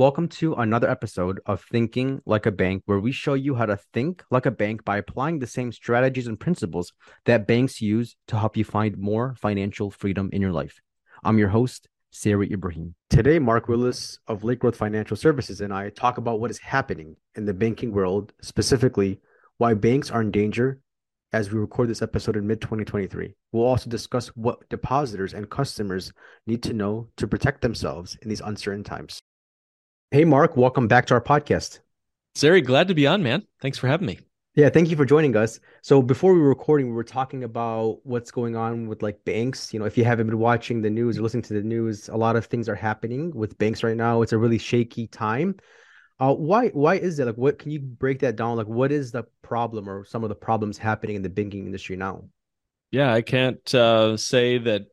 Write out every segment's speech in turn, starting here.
Welcome to another episode of Thinking Like a Bank, where we show you how to think like a bank by applying the same strategies and principles that banks use to help you find more financial freedom in your life. I'm your host, Sari Ibrahim. Today, Mark Willis of Lake Growth Financial Services and I talk about what is happening in the banking world, specifically why banks are in danger as we record this episode in mid 2023. We'll also discuss what depositors and customers need to know to protect themselves in these uncertain times. Hey, Mark, welcome back to our podcast. Sari, glad to be on, man. Thanks for having me. Yeah, thank you for joining us. So before we were recording, we were talking about what's going on with like banks. You know, if you haven't been watching the news or listening to the news, a lot of things are happening with banks right now. It's a really shaky time. Uh, why why is that? Like, what can you break that down? Like, what is the problem or some of the problems happening in the banking industry now? Yeah, I can't uh, say that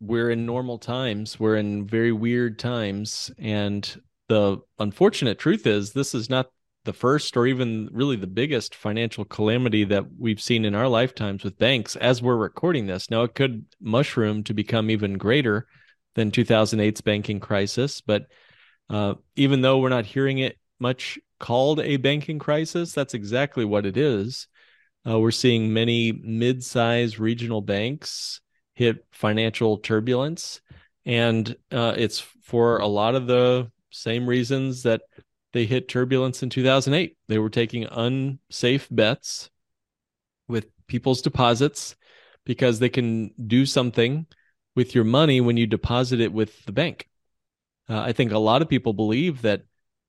we're in normal times. We're in very weird times, and the unfortunate truth is this is not the first or even really the biggest financial calamity that we've seen in our lifetimes with banks as we're recording this. Now, it could mushroom to become even greater than 2008's banking crisis, but uh, even though we're not hearing it much called a banking crisis. That's exactly what it is. Uh, we're seeing many mid sized regional banks hit financial turbulence. And uh, it's for a lot of the same reasons that they hit turbulence in 2008. They were taking unsafe bets with people's deposits because they can do something with your money when you deposit it with the bank. Uh, I think a lot of people believe that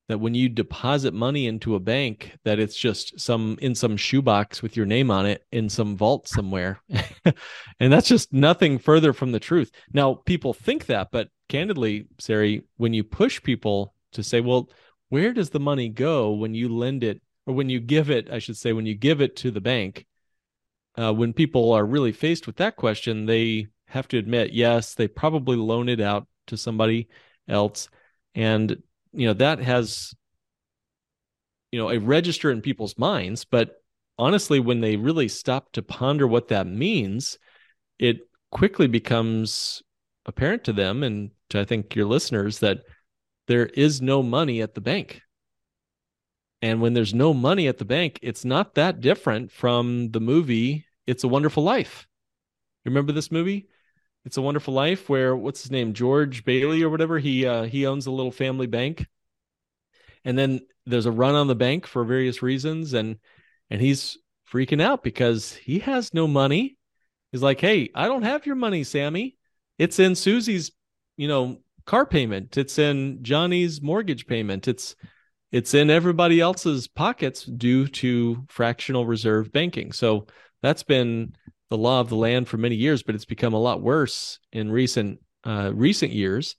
that when you deposit money into a bank that it's just some in some shoebox with your name on it in some vault somewhere and that's just nothing further from the truth now people think that but candidly sari when you push people to say well where does the money go when you lend it or when you give it i should say when you give it to the bank? Uh, when people are really faced with that question they have to admit yes they probably loan it out to somebody else. And you know that has you know a register in people's minds. But honestly when they really stop to ponder what that means it quickly becomes apparent to them and to i think your listeners that there is no money at the bank and when there's no money at the bank it's not that different from the movie it's a wonderful life remember this movie it's a Wonderful Life, where what's his name, George Bailey or whatever, he uh, he owns a little family bank, and then there's a run on the bank for various reasons, and and he's freaking out because he has no money. He's like, "Hey, I don't have your money, Sammy. It's in Susie's, you know, car payment. It's in Johnny's mortgage payment. It's it's in everybody else's pockets due to fractional reserve banking." So that's been the law of the land for many years, but it's become a lot worse in recent uh, recent years,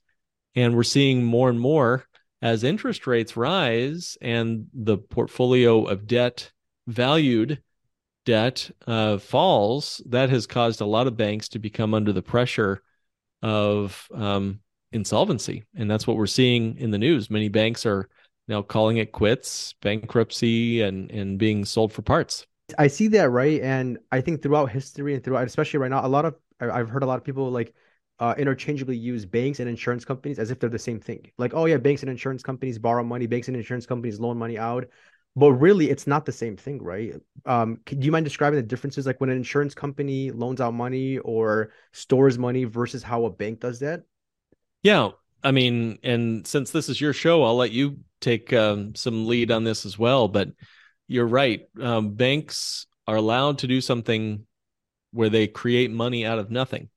and we're seeing more and more as interest rates rise and the portfolio of debt valued debt uh, falls. That has caused a lot of banks to become under the pressure of um, insolvency, and that's what we're seeing in the news. Many banks are now calling it quits, bankruptcy, and and being sold for parts. I see that right, and I think throughout history and throughout, especially right now, a lot of I've heard a lot of people like uh, interchangeably use banks and insurance companies as if they're the same thing. Like, oh yeah, banks and insurance companies borrow money, banks and insurance companies loan money out, but really, it's not the same thing, right? Um, do you mind describing the differences, like when an insurance company loans out money or stores money versus how a bank does that? Yeah, I mean, and since this is your show, I'll let you take um, some lead on this as well, but you're right. Um, banks are allowed to do something where they create money out of nothing.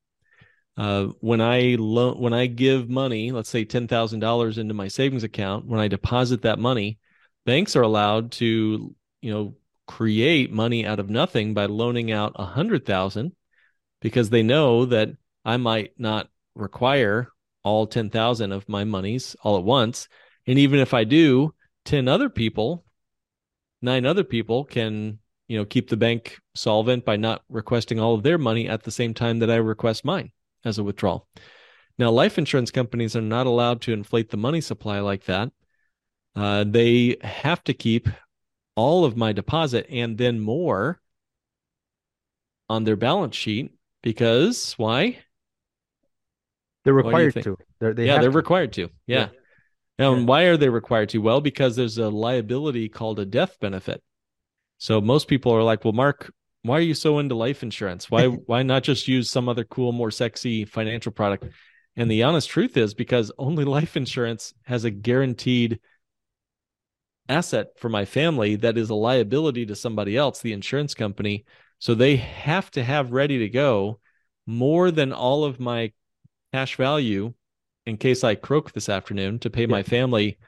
Uh, when I lo- when I give money, let's say ten thousand dollars into my savings account, when I deposit that money, banks are allowed to you know create money out of nothing by loaning out a hundred thousand because they know that I might not require all ten thousand of my monies all at once, and even if I do, ten other people nine other people can you know keep the bank solvent by not requesting all of their money at the same time that I request mine as a withdrawal. Now, life insurance companies are not allowed to inflate the money supply like that. Uh, they have to keep all of my deposit and then more on their balance sheet because why? They're required to. They're, they yeah, they're to. required to. Yeah. yeah. And why are they required to? Well, because there's a liability called a death benefit. So most people are like, "Well, Mark, why are you so into life insurance? Why why not just use some other cool, more sexy financial product?" And the honest truth is because only life insurance has a guaranteed asset for my family that is a liability to somebody else, the insurance company. So they have to have ready to go more than all of my cash value in case I croak this afternoon to pay yeah. my family,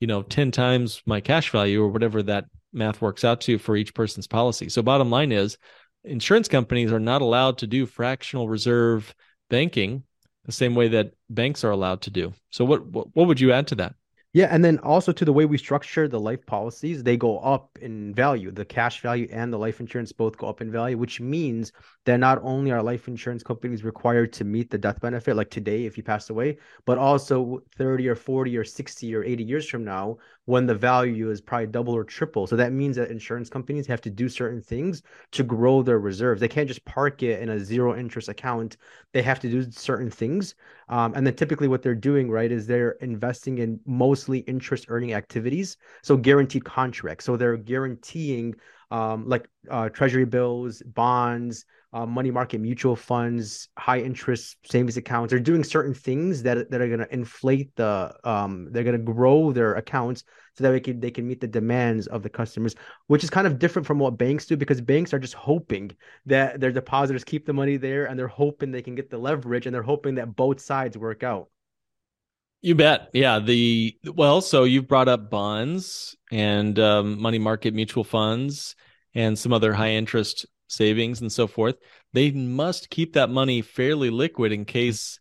you know, 10 times my cash value or whatever that math works out to for each person's policy. So bottom line is insurance companies are not allowed to do fractional reserve banking the same way that banks are allowed to do. So what what, what would you add to that? Yeah, and then also to the way we structure the life policies, they go up in value. The cash value and the life insurance both go up in value, which means that not only are life insurance companies required to meet the death benefit, like today if you pass away, but also 30 or 40 or 60 or 80 years from now, when the value is probably double or triple. So that means that insurance companies have to do certain things to grow their reserves. They can't just park it in a zero interest account. They have to do certain things. Um, and then typically what they're doing, right, is they're investing in mostly interest earning activities. So guaranteed contracts. So they're guaranteeing um, like uh, treasury bills, bonds, uh, money market mutual funds, high interest savings accounts. They're doing certain things that that are going to inflate the um, they're going to grow their accounts so that they can they can meet the demands of the customers, which is kind of different from what banks do because banks are just hoping that their depositors keep the money there and they're hoping they can get the leverage and they're hoping that both sides work out. You bet. Yeah. The well, so you've brought up bonds and um, money market mutual funds and some other high interest savings and so forth, they must keep that money fairly liquid in case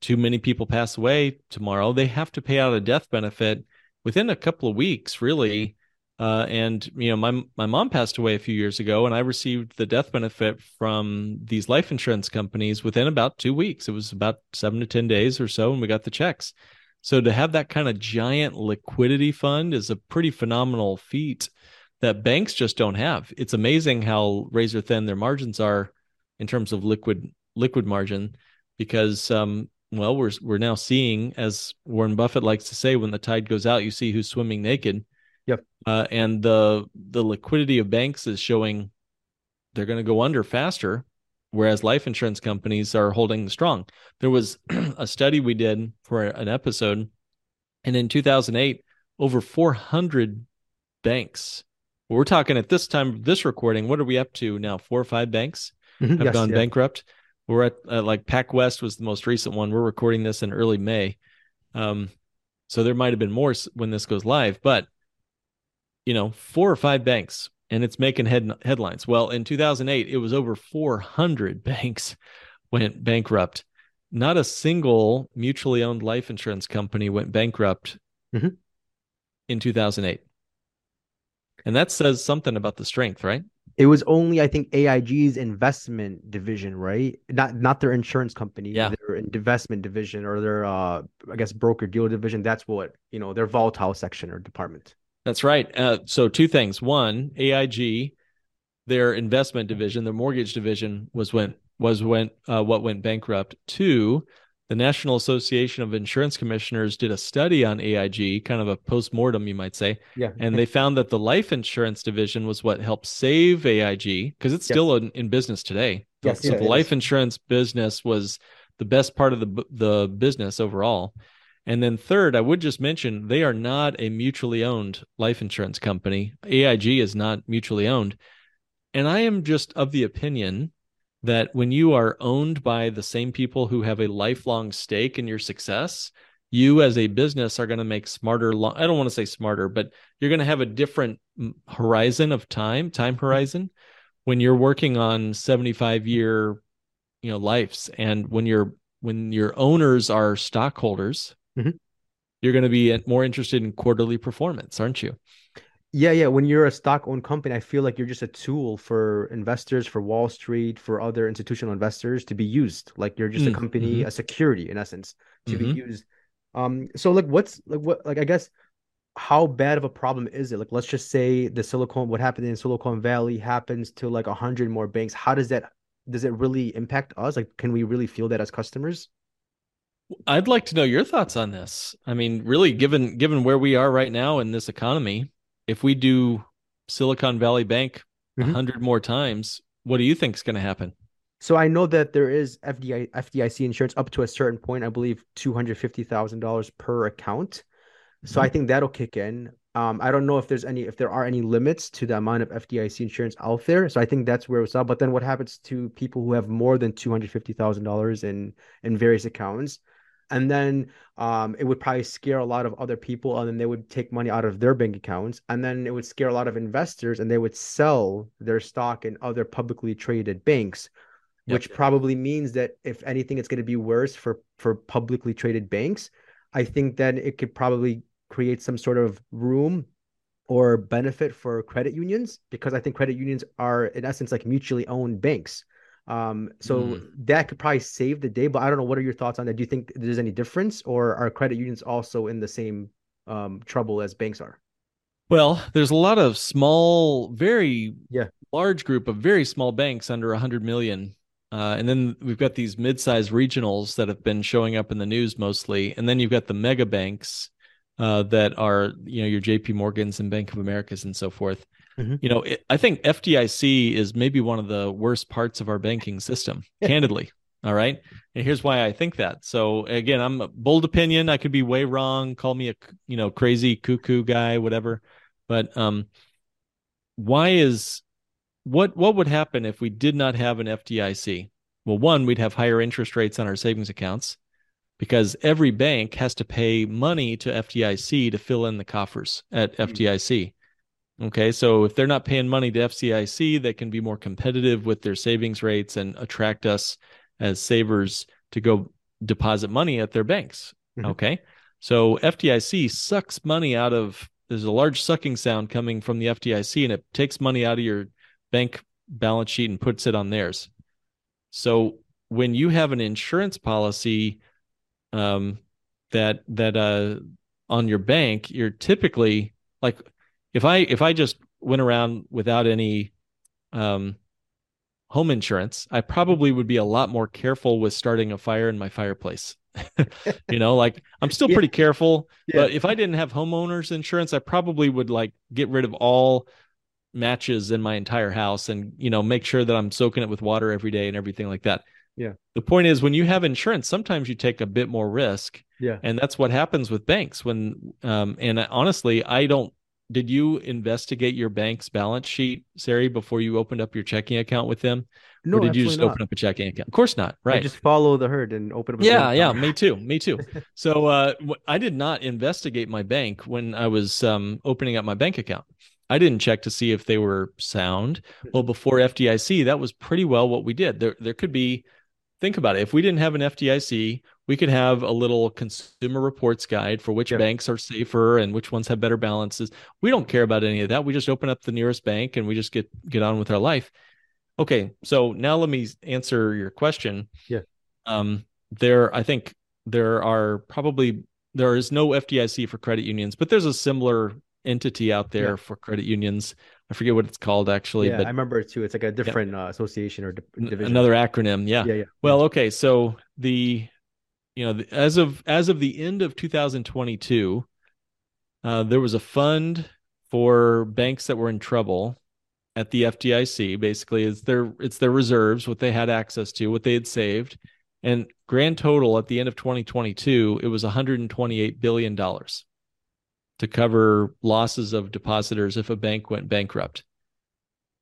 too many people pass away tomorrow. They have to pay out a death benefit within a couple of weeks, really. Uh, and you know, my my mom passed away a few years ago, and I received the death benefit from these life insurance companies within about two weeks. It was about seven to ten days or so, and we got the checks. So to have that kind of giant liquidity fund is a pretty phenomenal feat that banks just don't have. It's amazing how razor thin their margins are in terms of liquid liquid margin because um, well we're we're now seeing as Warren Buffett likes to say when the tide goes out you see who's swimming naked. Yep. Uh, and the the liquidity of banks is showing they're going to go under faster whereas life insurance companies are holding strong. There was a study we did for an episode and in 2008 over 400 banks we're talking at this time this recording, what are we up to now? Four or five banks mm-hmm. have yes, gone yeah. bankrupt. We're at uh, like PacWest was the most recent one. We're recording this in early May. Um, so there might have been more when this goes live, but you know, four or five banks and it's making head headlines. Well, in 2008, it was over 400 banks went bankrupt. Not a single mutually owned life insurance company went bankrupt mm-hmm. in 2008. And that says something about the strength, right? It was only, I think, AIG's investment division, right? Not not their insurance company, yeah. their investment division or their, uh, I guess, broker dealer division. That's what you know, their volatile section or department. That's right. Uh, so two things: one, AIG, their investment division, their mortgage division was went was went uh, what went bankrupt. Two, the National Association of Insurance Commissioners did a study on AIG, kind of a post-mortem, you might say. Yeah. And they found that the life insurance division was what helped save AIG because it's yes. still in, in, business today. Yes, so yeah, the life is. insurance business was the best part of the the business overall. And then third, I would just mention they are not a mutually owned life insurance company. AIG is not mutually owned. And I am just of the opinion that when you are owned by the same people who have a lifelong stake in your success, you as a business are going to make smarter i don't want to say smarter but you're going to have a different mm, horizon of time time horizon when you're working on 75 year you know lives and when you're when your owners are stockholders mm-hmm. you're going to be more interested in quarterly performance aren't you yeah, yeah. When you're a stock owned company, I feel like you're just a tool for investors, for Wall Street, for other institutional investors to be used. Like you're just mm, a company, mm-hmm. a security in essence, to mm-hmm. be used. Um, so like what's like what like I guess how bad of a problem is it? Like let's just say the Silicon what happened in Silicon Valley happens to like a hundred more banks. How does that does it really impact us? Like can we really feel that as customers? I'd like to know your thoughts on this. I mean, really, given given where we are right now in this economy, if we do Silicon Valley Bank a Mhm. hundred more times, what do you think is going to happen? So I know that there is FDI, FDIC insurance up to a certain point, I believe $250,000 per account. So I think that'll kick in. Um, I don't know if there's any if there are any limits to the amount of FDIC insurance out there. So I think that's where it's at. But then what happens to people who have more than $250,000 in in various accounts? And then um, it would probably scare a lot of other people, and then they would take money out of their bank accounts, and then it would scare a lot of investors, and they would sell their stock in other publicly traded banks Yep. which probably means that if anything, it's going to be worse for for publicly traded banks. I think then it could probably create some sort of room or benefit for credit unions because I think credit unions are in essence like mutually owned banks. Um, so Mm. that could probably save the day. But I don't know. What are your thoughts on that? Do you think there's any difference, or are credit unions also in the same um, trouble as banks are? Well, there's a lot of small, very Yeah. large group of very small banks under 100 million. Uh, and then we've got these mid-sized regionals that have been showing up in the news mostly. And then you've got the mega banks uh, that are, you know, your JP Morgans and Bank of Americas and so forth. Mhm. You know, it, I think FDIC is maybe one of the worst parts of our banking system, candidly. All right. And here's why I think that. So again, I'm a bold opinion. I could be way wrong. Call me a, you know, crazy cuckoo guy, whatever. But um, why is what what would happen if we did not have an FDIC? Well, one, we'd have higher interest rates on our savings accounts because every bank has to pay money to FDIC to fill in the coffers at Mm. FDIC. Okay, so if they're not paying money to FDIC, they can be more competitive with their savings rates and attract us as savers to go deposit money at their banks. Mhm. Okay, so FDIC sucks money out of. There's a large sucking sound coming from the FDIC, and it takes money out of your bank balance sheet and puts it on theirs. So when you have an insurance policy um, that that uh, on your bank, you're typically like if I if I just went around without any um, home insurance, I probably would be a lot more careful with starting a fire in my fireplace. you know, like I'm still Yeah. pretty careful, Yeah. but if I didn't have homeowners insurance, I probably would like get rid of all matches in my entire house and you know make sure that I'm soaking it with water every day and everything like that. Yeah. The point is when you have insurance, sometimes you take a bit more risk. Yeah. And that's what happens with banks when um and honestly, I don't did you investigate your bank's balance sheet, Sari, before you opened up your checking account with them? No, or did you just not. open up a checking account? Of course not. I Right. just follow the herd and open up. a Yeah, yeah, me too, me too. So uh, I did not investigate my bank when I was um, opening up my bank account. I didn't check to see if they were sound. Well, before FDIC, that was pretty well what we did. There, there could be. Think about it. If we didn't have an FDIC, we could have a little consumer reports guide for which Yeah. banks are safer and which ones have better balances. We don't care about any of that. We just open up the nearest bank and we just get get on with our life. Okay, so now let me answer your question. Yeah. Um, there, I think there are probably there is no FDIC for credit unions, but there's a similar entity out there Yeah. for credit unions. I forget what it's called actually, yeah, but I remember it too. It's like a different uh, association or di- division. another acronym. Yeah. Yeah, yeah. Well, okay. So the, you know, the, as of as of the end of 2022, uh, there was a fund for banks that were in trouble at the FDIC. Basically, it's their it's their reserves, what they had access to, what they had saved, and grand total at the end of 2022, it was 128 billion dollars to cover losses of depositors if a bank went bankrupt.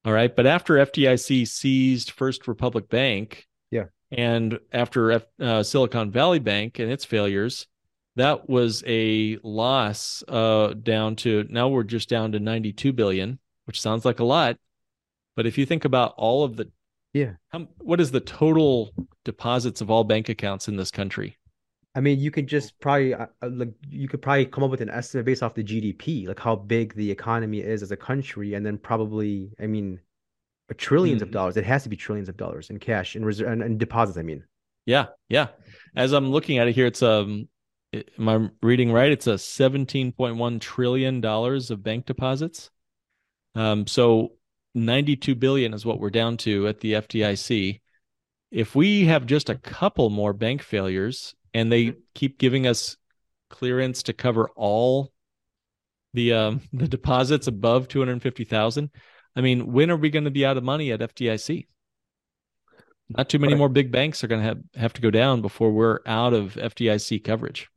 All right, but after FDIC seized First Republic Bank, Yeah. and after F, uh, Silicon Valley Bank and its failures, that was a loss uh, down to now we're just down to 92 billion, which sounds like a lot, but if you think about all of the Yeah. how, what is the total deposits of all bank accounts in this country? I mean, you could just probably uh, uh, like you could probably come up with an estimate based off the GDP, like how big the economy is as a country, and then probably, I mean, a trillions of Mm. dollars. It has to be trillions of dollars in cash in reserve and, and deposits. I mean, Yeah, yeah. As I'm looking at it here, it's um, it- am I reading right? It's a 17.1 trillion dollars of bank deposits. Um, so 92 billion is what we're down to at the FDIC. If we have just a couple more bank failures, and they keep giving us clearance to cover all the um, the deposits above 250,000. I mean, when are we going to be out of money at FDIC? Not too many right. more big banks are going to have, have to go down before we're out of FDIC coverage.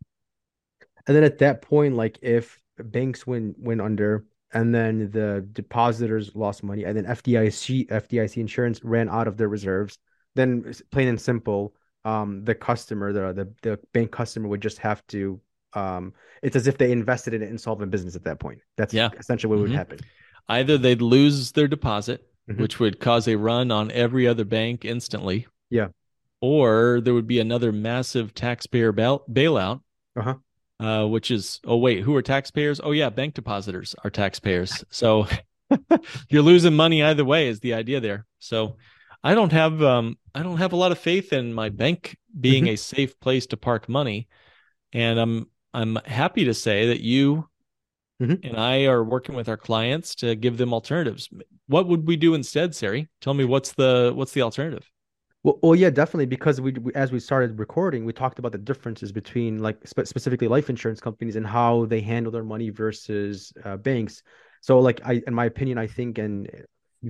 And then at that point, like if banks went went under and then the depositors lost money and then FDIC FDIC insurance ran out of their reserves, then plain and simple, um, the customer, the, the the bank customer would just have to um, it's as if they invested in an insolvent business at that point. That's yeah. essentially what mm-hmm. would happen. Either they'd lose their deposit, mm-hmm. which would cause a run on every other bank instantly. Yeah. Or there would be another massive taxpayer bail- bailout. Uh-huh. Uh, which is oh wait, who are taxpayers? Oh yeah, bank depositors are taxpayers. So you're losing money either way is the idea there. So I don't have um I don't have a lot of faith in my bank being mm-hmm. a safe place to park money. And I'm I'm happy to say that you mm-hmm. and I are working with our clients to give them alternatives. What would we do instead, Sari? Tell me what's the what's the alternative? Well, well, yeah, definitely. Because we, we, as we started recording, we talked about the differences between like spe- specifically life insurance companies and how they handle their money versus uh, banks. So, like, I, in my opinion, I think, and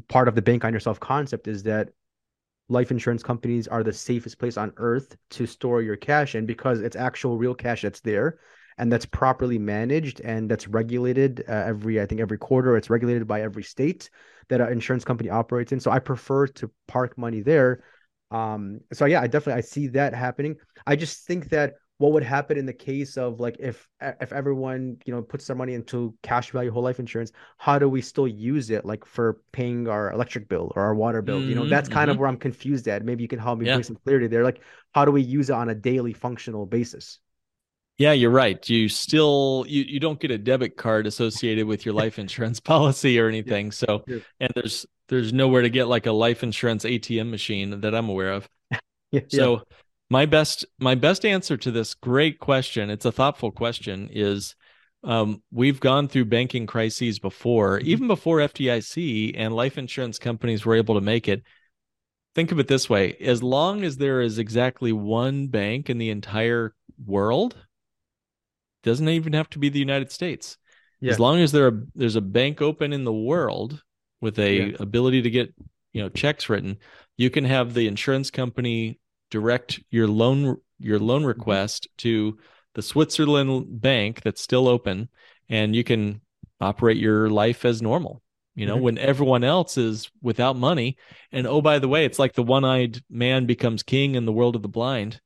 part of the bank on yourself concept is that life insurance companies are the safest place on earth to store your cash in because it's actual real cash that's there and that's properly managed and that's regulated uh, every i think every quarter. It's regulated by every state that an insurance company operates in. So i prefer to park money there. Um so yeah i definitely i see that happening. I just think that what would happen in the case of like if if everyone you know puts their money into cash value whole life insurance how do we still use it like for paying our electric bill or our water bill mm-hmm, you know that's kind mm-hmm. of where i'm confused at maybe you can help me yeah. bring some clarity there like how do we use it on a daily functional basis yeah you're right you still you, you don't get a debit card associated with your life insurance policy or anything yeah. so yeah. and there's there's nowhere to get like a life insurance atm machine that i'm aware of so my best my best answer to this great question it's a thoughtful question is um, we've gone through banking crises before mm-hmm. even before fdic and life insurance companies were able to make it think of it this way as long as there is exactly one bank in the entire world doesn't even have to be the united states yeah. as long as there are, there's a bank open in the world with a yeah. ability to get you know checks written you can have the insurance company direct your loan your loan mm-hmm. request to the Switzerland bank that's still open and you can operate your life as normal you know mm-hmm. when everyone else is without money and oh by the way it's like the one-eyed man becomes king in the world of the blind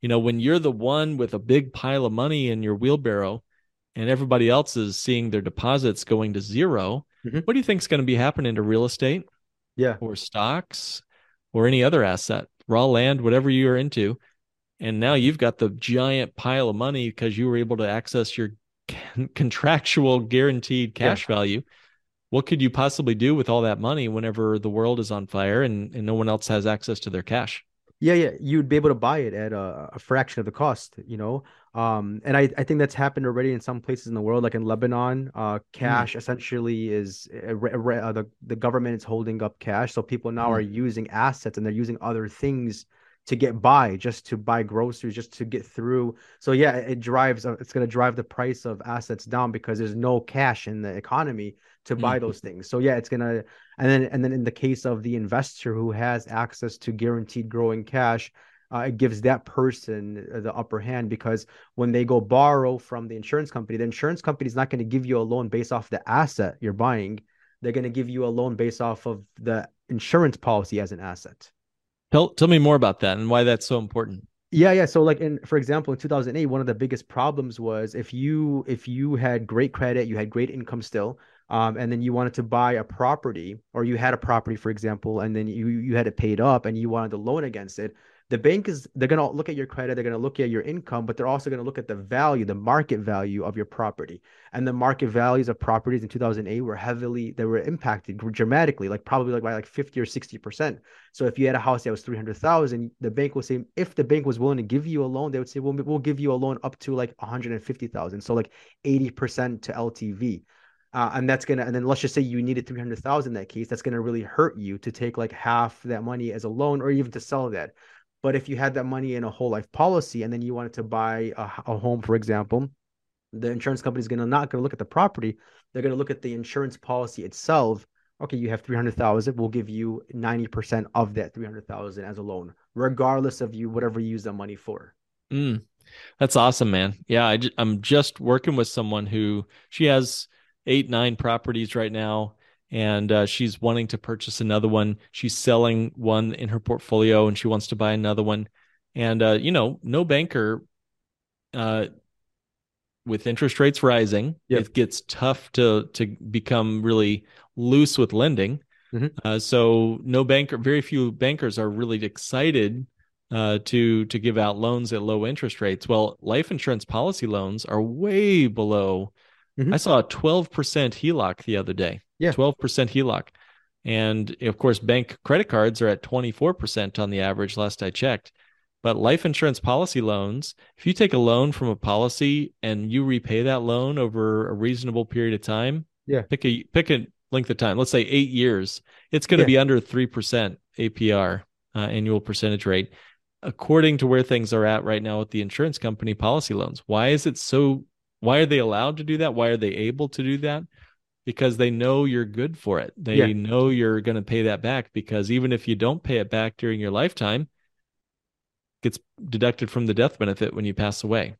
you know when you're the one with a big pile of money in your wheelbarrow and everybody else is seeing their deposits going to 0 mm-hmm. what do you think is going to be happening to real estate yeah or stocks or any other asset raw land, whatever you're into. And now you've got the giant pile of money because you were able to access your contractual guaranteed cash yeah. value. What could you possibly do with all that money whenever the world is on fire and, and no one else has access to their cash? Yeah, yeah, you'd be able to buy it at a, a fraction of the cost, you know. Um, and I, I think that's happened already in some places in the world, like in Lebanon. Uh, mm. cash mm. essentially is uh, uh, the the government is holding up cash, so people now mm. are using assets and they're using other things to get by, just to buy groceries, just to get through. So yeah, it drives. Uh, it's going to drive the price of assets down because there's no cash in the economy to buy mm. those things. So yeah, it's gonna and then and then in the case of the investor who has access to guaranteed growing cash, uh, it gives that person uh, the upper hand because when they go borrow from the insurance company, the insurance company is not going to give you a loan based off the asset you're buying. They're going to give you a loan based off of the insurance policy as an asset. Tell tell me more about that and why that's so important. Yeah, yeah. So like in for example, in 2008, one of the biggest problems was if you if you had great credit, you had great income still, um, and then you wanted to buy a property or you had a property for example and then you you had it paid up and you wanted a loan against it the bank is they're going to look at your credit they're going to look at your income but they're also going to look at the value the market value of your property. And the market values of properties in 2008 were heavily they were impacted dramatically like probably like by like 50 or 60 percent. So if you had a house that was 300000 the bank will say if the bank was willing to give you a loan they would say well we'll give you a loan up to like 150000 so like 80 percent to ltv uh, and that's gonna and then let's just say you needed 300000 in that case that's gonna really hurt you to take like half that money as a loan or even to sell that But if you had that money in a whole life policy and then you wanted to buy a, a home, for example, the insurance company is going to not going to look at the property. They're going to look at the insurance policy itself. Okay, you have 300,000. We'll give you 90% of that 300,000 as a loan, regardless of you, whatever you use the money for. Mm, that's awesome, man. Yeah, I, I'm just working with someone who she has eight, nine properties right now and uh, she's wanting to purchase another one. She's selling one in her portfolio, and she wants to buy another one. And uh, you know, no banker, uh, with interest rates rising, yep. it gets tough to to become really loose with lending. Mm-hmm. Uh, so no banker, very few bankers are really excited uh, to to give out loans at low interest rates. Well, life insurance policy loans are way below. Mm-hmm. I saw a 12% HELOC the other day. Yeah. 12% HELOC. And of course, bank credit cards are at 24% on the average, last I checked. But life insurance policy loans, if you take a loan from a policy and you repay that loan over a reasonable period of time, yeah, pick a pick a length of time. Let's say eight years. It's going to yeah. be under three percent APR, uh, annual percentage rate, according to where things are at right now with the insurance company policy loans. Why is it so? Why are they allowed to do that? Why are they able to do that? Because they know you're good for it. They yeah. know you're going to pay that back because even if you don't pay it back during your lifetime, gets deducted from the death benefit when you pass away.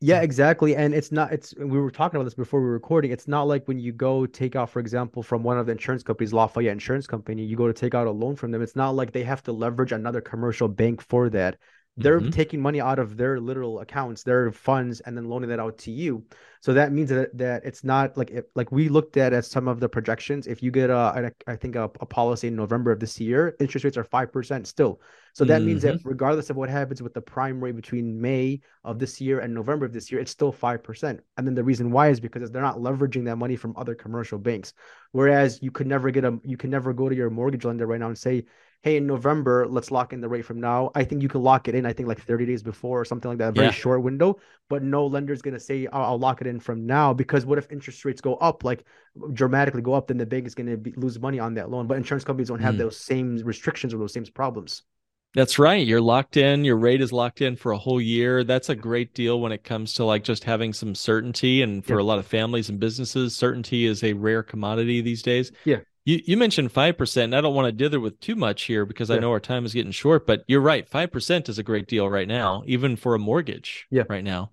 Yeah, exactly. And it's not, it's, we were talking about this before we were recording. It's not like when you go take out, for example, from one of the insurance companies, Lafayette Insurance Company, you go to take out a loan from them. It's not like they have to leverage another commercial bank for that. They're mm-hmm. taking money out of their literal accounts, their funds, and then loaning that out to you. So that means that, that it's not like if, like we looked at as some of the projections. If you get a, I think a, a policy in November of this year, interest rates are five percent still. So that mm-hmm. means that mm-hmm. regardless of what happens with the prime rate between May of this year and November of this year, it's still five percent. And then the reason why is because they're not leveraging that money from other commercial banks. Whereas you could never get a, you can never go to your mortgage lender right now and say, hey, in November, let's lock in the rate from now. I think you can lock it in, I think like 30 days before or something like that, a very yeah. short window. But no lender is going to say, I'll, I'll, lock it in from now because what if interest rates go up, like dramatically go up, then the bank is going to lose money on that loan. But insurance companies don't have mm. those same restrictions or those same problems. That's right. You're locked in. Your rate is locked in for a whole year. That's a great deal when it comes to like just having some certainty. And for yeah. a lot of families and businesses, certainty is a rare commodity these days. Yeah. You you mentioned five percent. I don't want to dither with too much here because yeah. I know our time is getting short. But you're right, five percent is a great deal right now, even for a mortgage. Yeah. right now.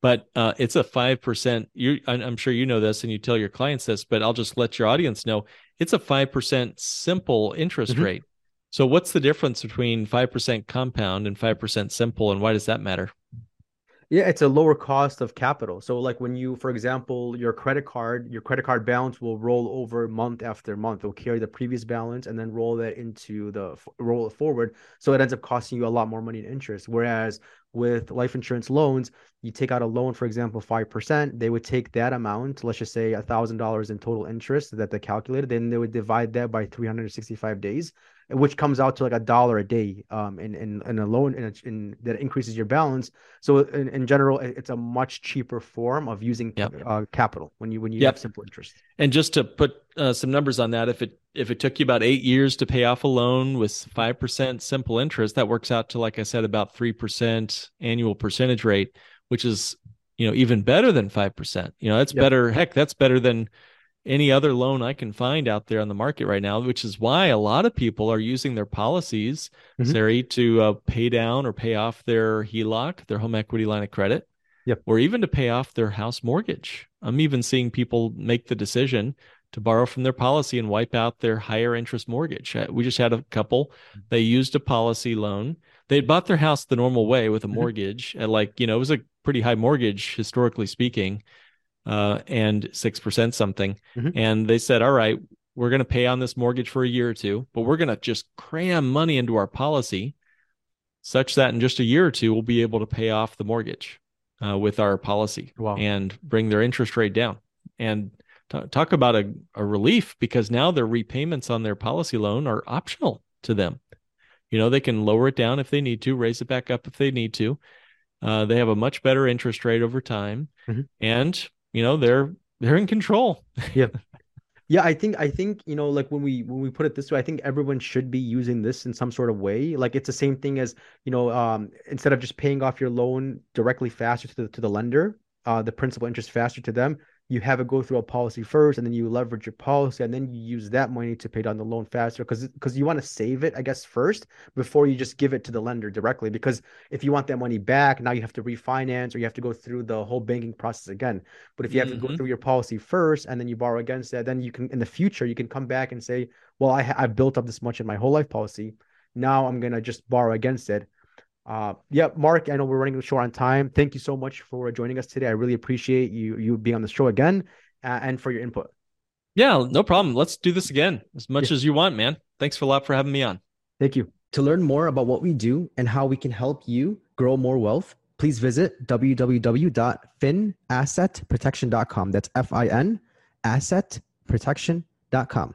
But uh, it's a five percent. You, I'm sure you know this, and you tell your clients this. But I'll just let your audience know it's a five percent simple interest mm-hmm. rate. So what's the difference between five percent compound and five percent simple, and why does that matter? Yeah, it's a lower cost of capital. So like when you, for example, your credit card, your credit card balance will roll over month after month. It'll carry the previous balance and then roll that into the roll it forward. So it ends up costing you a lot more money in interest. Whereas with life insurance loans, you take out a loan, for example, 5%, they would take that amount, let's just say a $1,000 in total interest that they calculated, then they would divide that by 365 days which comes out to like a dollar a day um in in, in a loan in, a, in that increases your balance so in, in general it's a much cheaper form of using yep. uh, capital when you when you yep. have simple interest and just to put uh, some numbers on that if it if it took you about eight years to pay off a loan with 5% simple interest that works out to like i said about 3% annual percentage rate which is you know even better than 5% you know that's yep. better heck that's better than any other loan I can find out there on the market right now, which is why a lot of people are using their policies, mm-hmm. Sari, to uh, pay down or pay off their HELOC, their home equity line of credit, yep. or even to pay off their house mortgage. I'm even seeing people make the decision to borrow from their policy and wipe out their higher interest mortgage. We just had a couple, they used a policy loan. They had bought their house the normal way with a mm-hmm. mortgage mm-hmm. at like, you know, it was a pretty high mortgage historically speaking uh, and 6% something. Mm-hmm. And they said, all right, we're going to pay on this mortgage for a year or two, but we're going to just cram money into our policy such that in just a year or two, we'll be able to pay off the mortgage uh, with our policy wow. and bring their interest rate down. And t- talk about a, a relief because now their repayments on their policy loan are optional to them. You know, they can lower it down if they need to, raise it back up if they need to. Uh, they have a much better interest rate over time. Mm-hmm. And you know they're they're in control. yeah. Yeah, I think I think you know like when we when we put it this way, I think everyone should be using this in some sort of way. Like it's the same thing as you know um, instead of just paying off your loan directly faster to the to the lender, uh, the principal interest faster to them, you have it go through a policy first and then you leverage your policy and then you use that money to pay down the loan faster because because you want to save it i guess first before you just give it to the lender directly because if you want that money back now you have to refinance or you have to go through the whole banking process again but if you have mm-hmm. to go mm-hmm. through your policy first and then you borrow against that then you can in the future you can come back and say well i i've built up this much in my whole life policy now i'm going to just borrow against it uh, yeah, Mark, I know we're running short on time. Thank you so much for joining us today. I really appreciate you you being on the show again uh, and for your input. Yeah, no problem. Let's do this again as much yeah. as you want, man. Thanks a lot for having me on. Thank you. To learn more about what we do and how we can help you grow more wealth, please visit www.finassetprotection.com. That's F I N assetprotection.com.